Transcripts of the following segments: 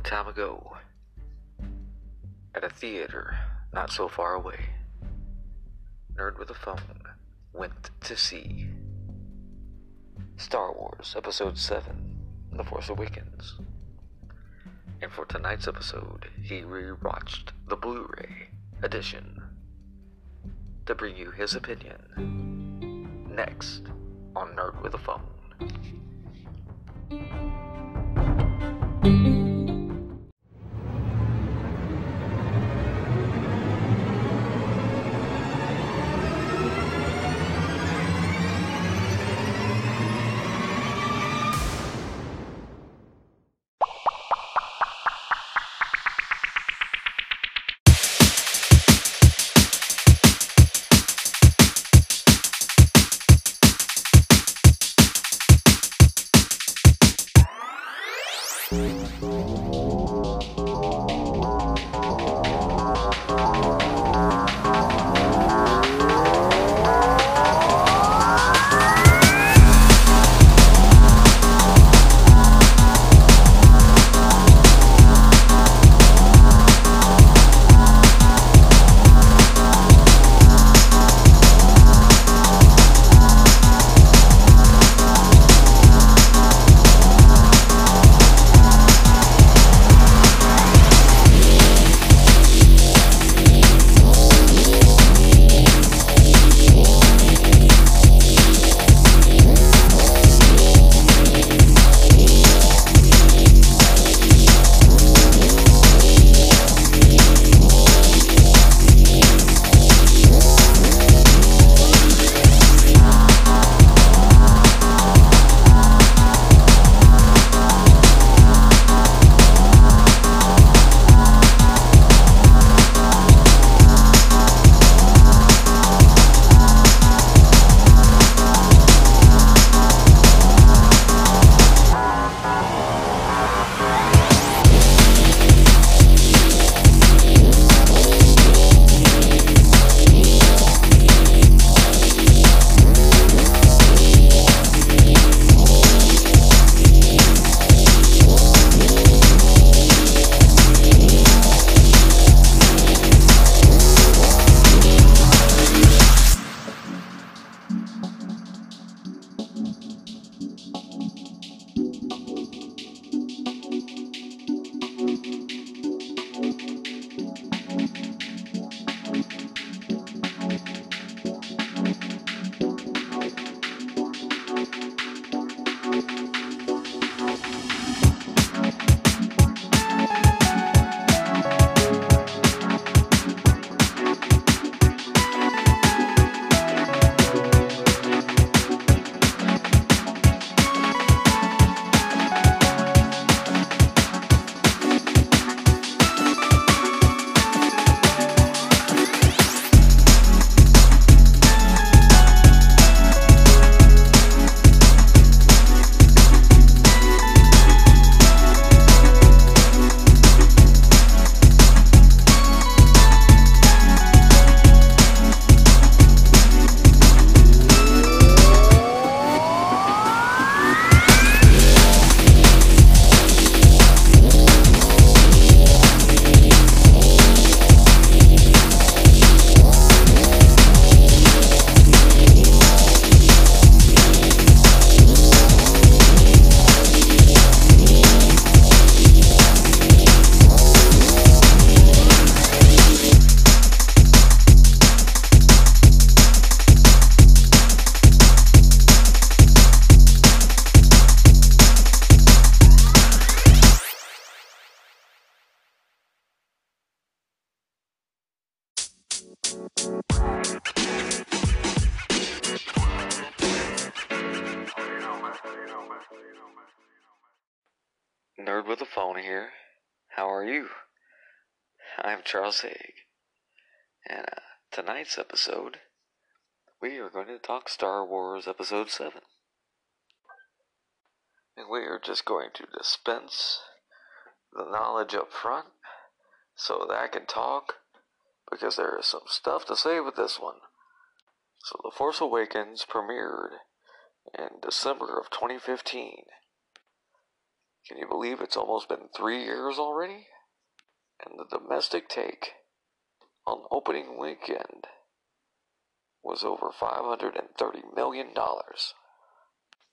long time ago, at a theater not so far away, Nerd with a Phone went to see Star Wars Episode 7 The Force Awakens. And for tonight's episode, he rewatched the Blu ray edition to bring you his opinion next on Nerd with a Phone. Are you? I'm Charles Haig. And uh, tonight's episode, we are going to talk Star Wars Episode 7. And we are just going to dispense the knowledge up front so that I can talk because there is some stuff to say with this one. So, The Force Awakens premiered in December of 2015. Can you believe it's almost been three years already? And the domestic take on opening weekend was over $530 million.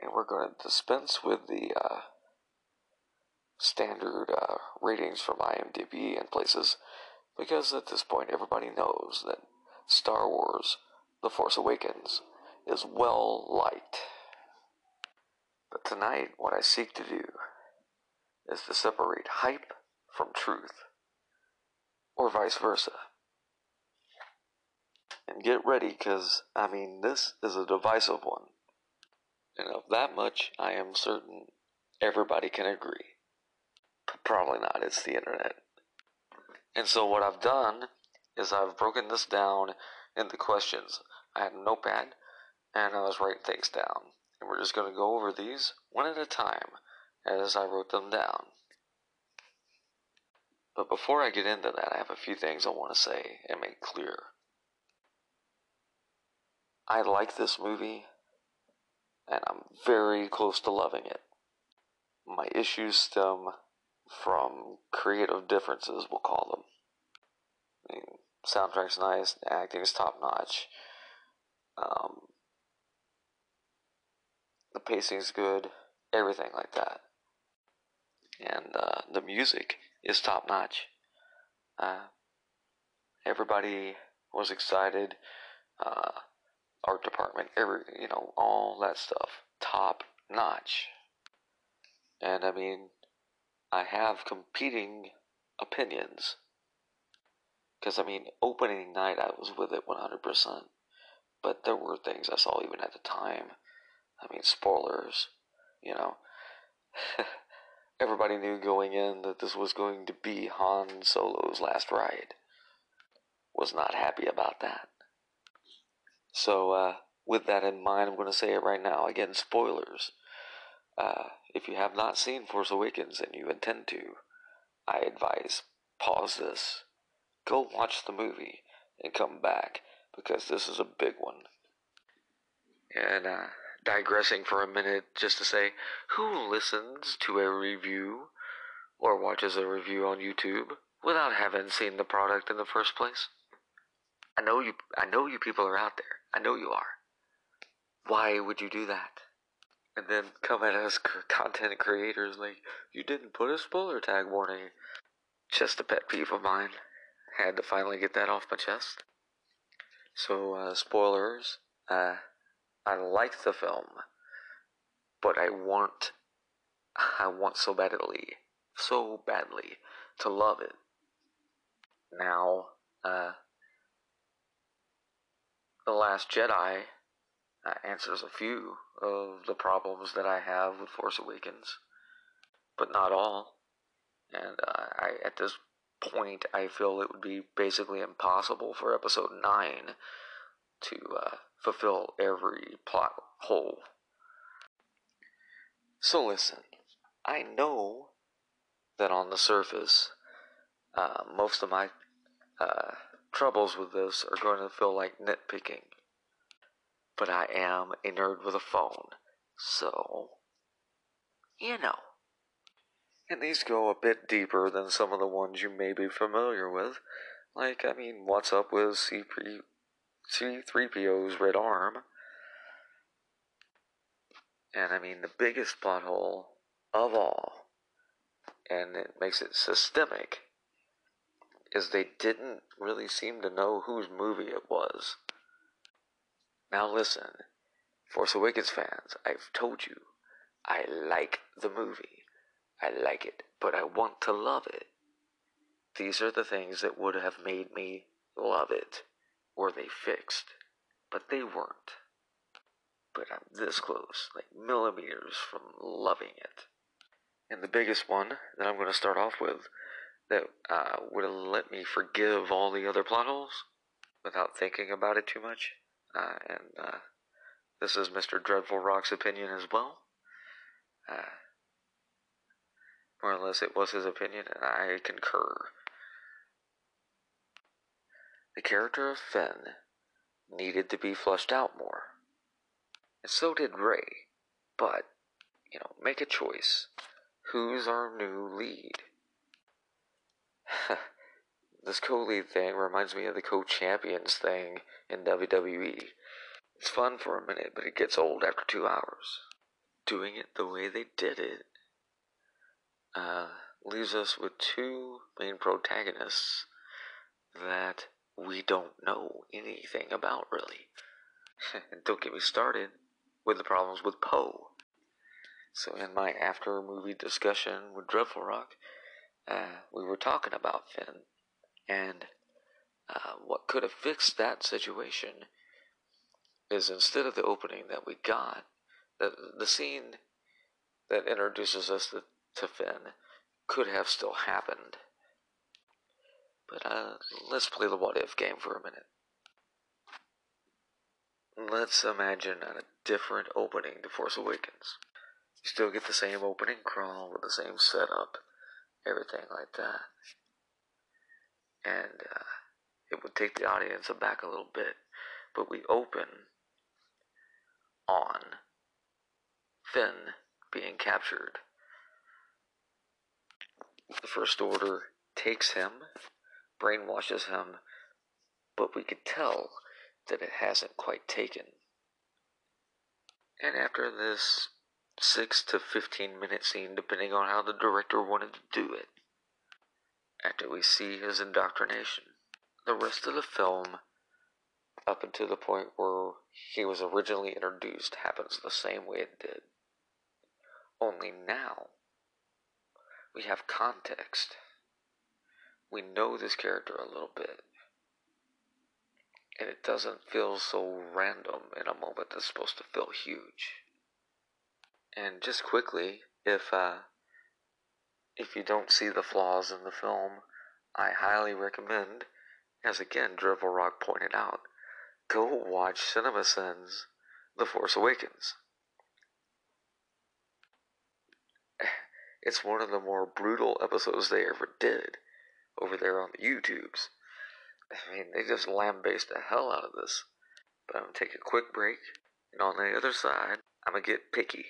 And we're going to dispense with the uh, standard uh, ratings from IMDb and places because at this point everybody knows that Star Wars The Force Awakens is well liked. But tonight, what I seek to do is to separate hype from truth, or vice versa. And get ready, because, I mean, this is a divisive one. And of that much, I am certain everybody can agree. But probably not, it's the internet. And so, what I've done is I've broken this down into questions. I had a notepad, and I was writing things down. And we're just going to go over these one at a time as I wrote them down. But before I get into that, I have a few things I want to say and make clear. I like this movie, and I'm very close to loving it. My issues stem from creative differences, we'll call them. I mean, soundtrack's nice, acting is top notch. Um, the pacing's good, everything like that. And uh, the music is top notch. Uh, everybody was excited. Uh, art department, every you know, all that stuff, top notch. And I mean, I have competing opinions. Because I mean, opening night I was with it 100%. But there were things I saw even at the time. I mean, spoilers, you know. Everybody knew going in that this was going to be Han Solo's last ride. Was not happy about that. So, uh, with that in mind, I'm going to say it right now. Again, spoilers. Uh, if you have not seen Force Awakens and you intend to, I advise pause this, go watch the movie, and come back because this is a big one. And uh, digressing for a minute, just to say, who listens to a review or watches a review on YouTube without having seen the product in the first place? I know you. I know you people are out there. I know you are. Why would you do that? And then come at us content creators like you didn't put a spoiler tag warning. Just a pet peeve of mine. Had to finally get that off my chest. So, uh, spoilers. Uh, I like the film, but I want, I want so badly, so badly to love it. Now, uh, The Last Jedi uh, answers a few of the problems that I have with Force Awakens, but not all. And uh, I, at this point, I feel it would be basically impossible for Episode 9 to uh, fulfill every plot hole. So listen, I know that on the surface, uh, most of my uh, troubles with this are going to feel like nitpicking. But I am a nerd with a phone, so, you know. And these go a bit deeper than some of the ones you may be familiar with. Like, I mean, what's up with C3, C3PO's red arm? And I mean, the biggest plot hole of all, and it makes it systemic, is they didn't really seem to know whose movie it was. Now listen, Force Awakens fans, I've told you, I like the movie. I like it, but I want to love it. These are the things that would have made me love it, were they fixed, but they weren't. But I'm this close, like millimeters from loving it. And the biggest one that I'm going to start off with that uh, would let me forgive all the other plot holes without thinking about it too much. Uh, and uh, this is Mr. Dreadful Rock's opinion as well. Uh, more or less, it was his opinion, and I concur. The character of Finn needed to be fleshed out more. And so did Rey. But, you know, make a choice. who's our new lead? this co lead thing reminds me of the co champions thing in WWE. It's fun for a minute, but it gets old after two hours. Doing it the way they did it uh, leaves us with two main protagonists that we don't know anything about, really. don't get me started with the problems with Poe. So, in my after movie discussion with Dreadful Rock, uh, we were talking about Finn and uh, what could have fixed that situation is instead of the opening that we got, the, the scene that introduces us to, to Finn could have still happened. But uh, let's play the what if game for a minute. Let's imagine a different opening to Force Awakens. You still get the same opening crawl with the same setup, everything like that. And uh, it would take the audience aback a little bit. But we open on Finn being captured. The First Order takes him, brainwashes him, but we could tell that it hasn't quite taken. And after this 6 to 15 minute scene, depending on how the director wanted to do it, after we see his indoctrination, the rest of the film, up until the point where he was originally introduced, happens the same way it did. Only now, we have context. We know this character a little bit. And it doesn't feel so random in a moment that's supposed to feel huge. And just quickly, if uh, if you don't see the flaws in the film, I highly recommend, as again Dreadful Rock pointed out, go watch CinemaSins The Force Awakens. It's one of the more brutal episodes they ever did over there on the YouTubes. I mean, they just lambaste the hell out of this. But I'm gonna take a quick break, and on the other side, I'm gonna get picky.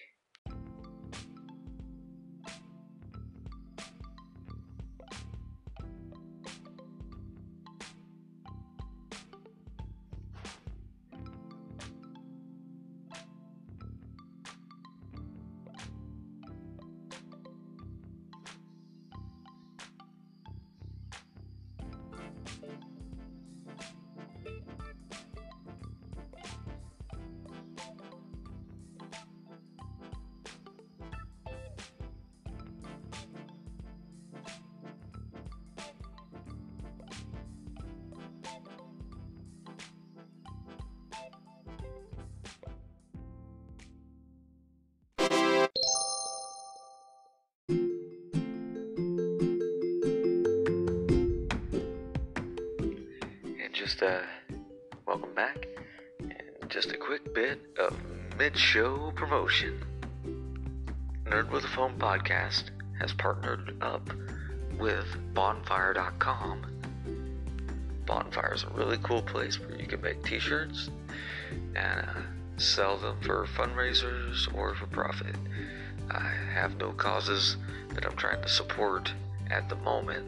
Just uh, welcome back, and just a quick bit of mid-show promotion. Nerd with a Phone podcast has partnered up with Bonfire.com. Bonfire is a really cool place where you can make T-shirts and uh, sell them for fundraisers or for profit. I have no causes that I'm trying to support at the moment,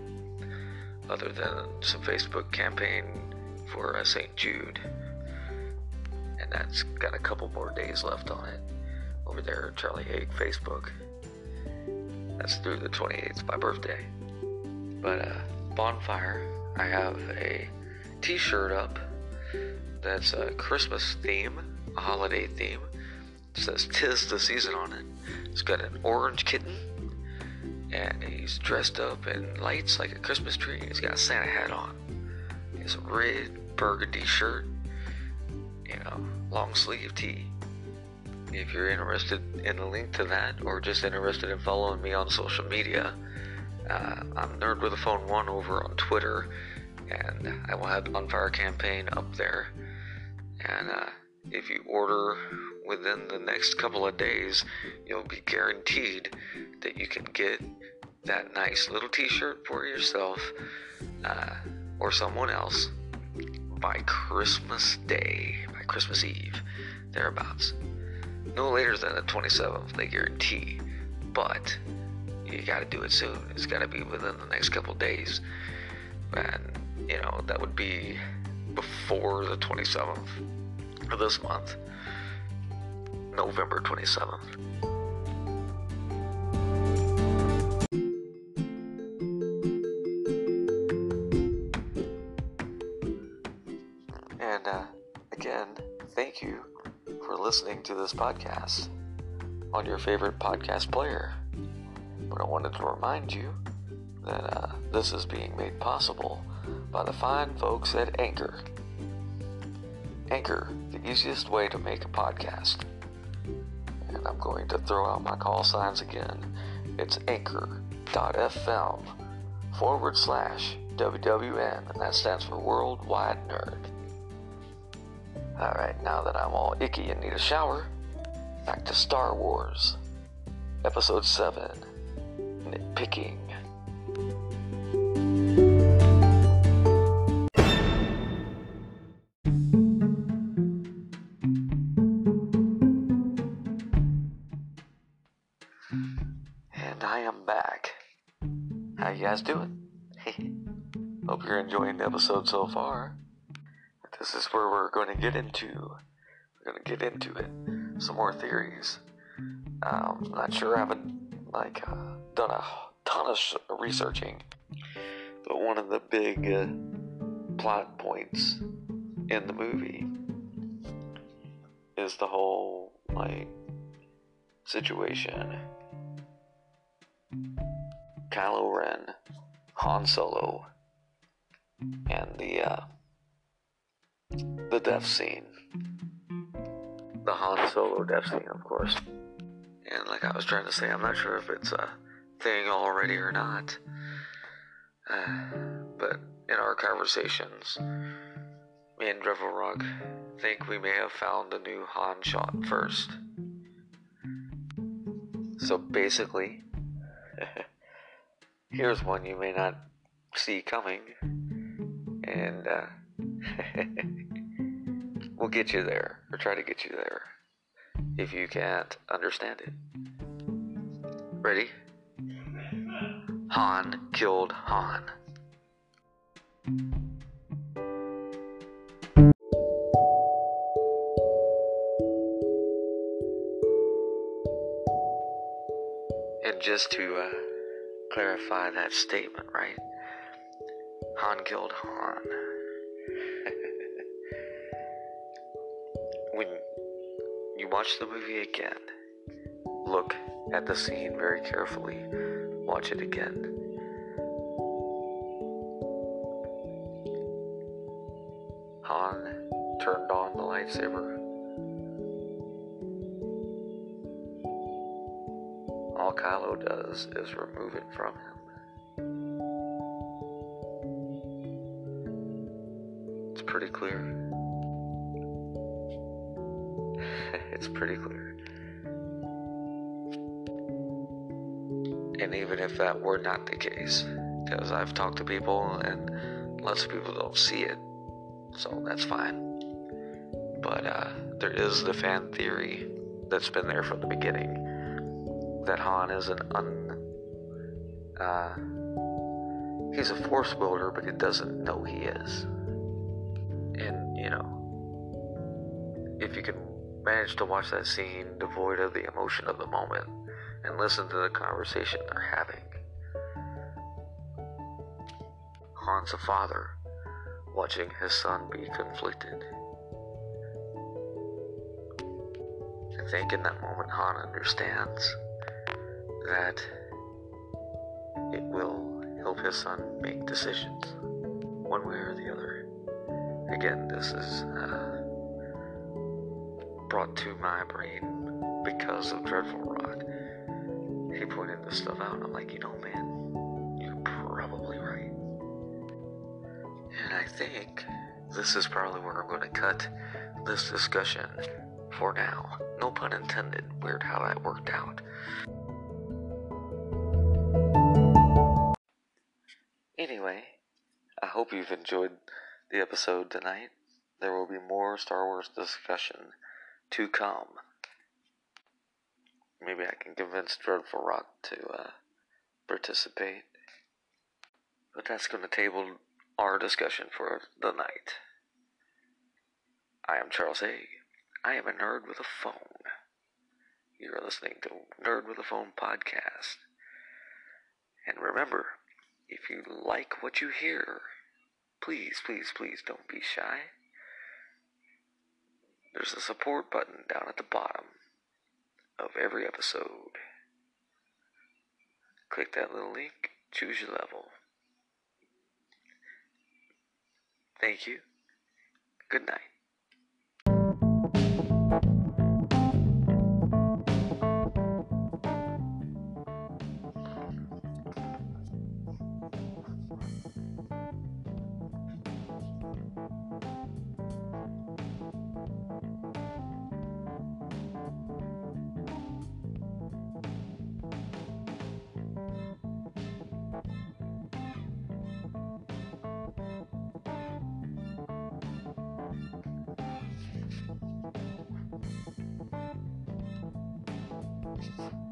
other than some Facebook campaign for uh, St. Jude. And that's got a couple more days left on it over there Charlie Haig Facebook. That's through the 28th, my birthday. But uh, Bonfire, I have a t shirt up that's a Christmas theme, a holiday theme. It says Tis the Season on it. It's got an orange kitten, and he's dressed up in lights like a Christmas tree. He's got a Santa hat on. He's a red burgundy shirt, you know, long sleeve tee. If you're interested in the link to that, or just interested in following me on social media, uh, I'm Nerd with a Phone One over on Twitter, and I will have the Bonfire campaign up there. And uh, if you order within the next couple of days, you'll be guaranteed that you can get that nice little T-shirt for yourself uh, or someone else by Christmas Day, by Christmas Eve, thereabouts. No later than the 27th, they guarantee. But you got to do it soon. It's got to be within the next couple days. And, you know, that would be before the 27th of this month, November 27th. This podcast on your favorite podcast player. But I wanted to remind you that uh, this is being made possible by the fine folks at Anchor. Anchor, the easiest way to make a podcast. And I'm going to throw out my call signs again. It's anchor.fm forward slash WWN, and that stands for Worldwide Nerd. Alright, now that I'm all icky and need a shower, back to Star Wars. Episode 7 Nitpicking. And I am back. How you guys doing? Hope you're enjoying the episode so far. This is where we're going to get into. We're going to get into it. Some more theories. Um, not sure. I haven't like uh, done a ton of researching, but one of the big uh, plot points in the movie is the whole like situation. Kylo Ren, Han Solo, and the uh, the death scene. The Han Solo death scene, of course. And like I was trying to say, I'm not sure if it's a thing already or not. Uh, but in our conversations, me and Dreadful Rock think we may have found a new Han shot first. So basically, here's one you may not see coming, and uh, we'll get you there, or try to get you there, if you can't understand it. Ready? Han killed Han. And just to uh, clarify that statement, right? Han killed Han. Watch the movie again, look at the scene very carefully. Watch it again. Han turned on the lightsaber. All Kylo does is remove it from him. It's pretty clear. It's pretty clear. And even if that were not the case, because I've talked to people and lots of people don't see it, so that's fine. But uh, there is the fan theory that's been there from the beginning that Han is an un. Uh, he's a force builder, but he doesn't know he is. And, you know, if you can manage to watch that scene devoid of the emotion of the moment and listen to the conversation they're having, Han's a father watching his son be conflicted. I think in that moment, Han understands that it will help his son make decisions, one way or the other. Again, this is uh, brought to my brain because of Dreadful Rock. He pointed this stuff out, and I'm like, you know, man, you're probably right. And I think this is probably where I'm going to cut this discussion for now. No pun intended. Weird how that worked out. Anyway, I hope you've enjoyed the episode tonight. There will be more Star Wars discussion to come. Maybe I can convince Dreadful Rock to uh, participate. But that's going to table our discussion for the night. I am Charles A. I am a nerd with a phone. You're listening to Nerd with a Phone podcast. And remember, if you like what you hear, please, please, please don't be shy. There's a support button down at the bottom of every episode. Click that little link, choose your level. Thank you. Good night. You.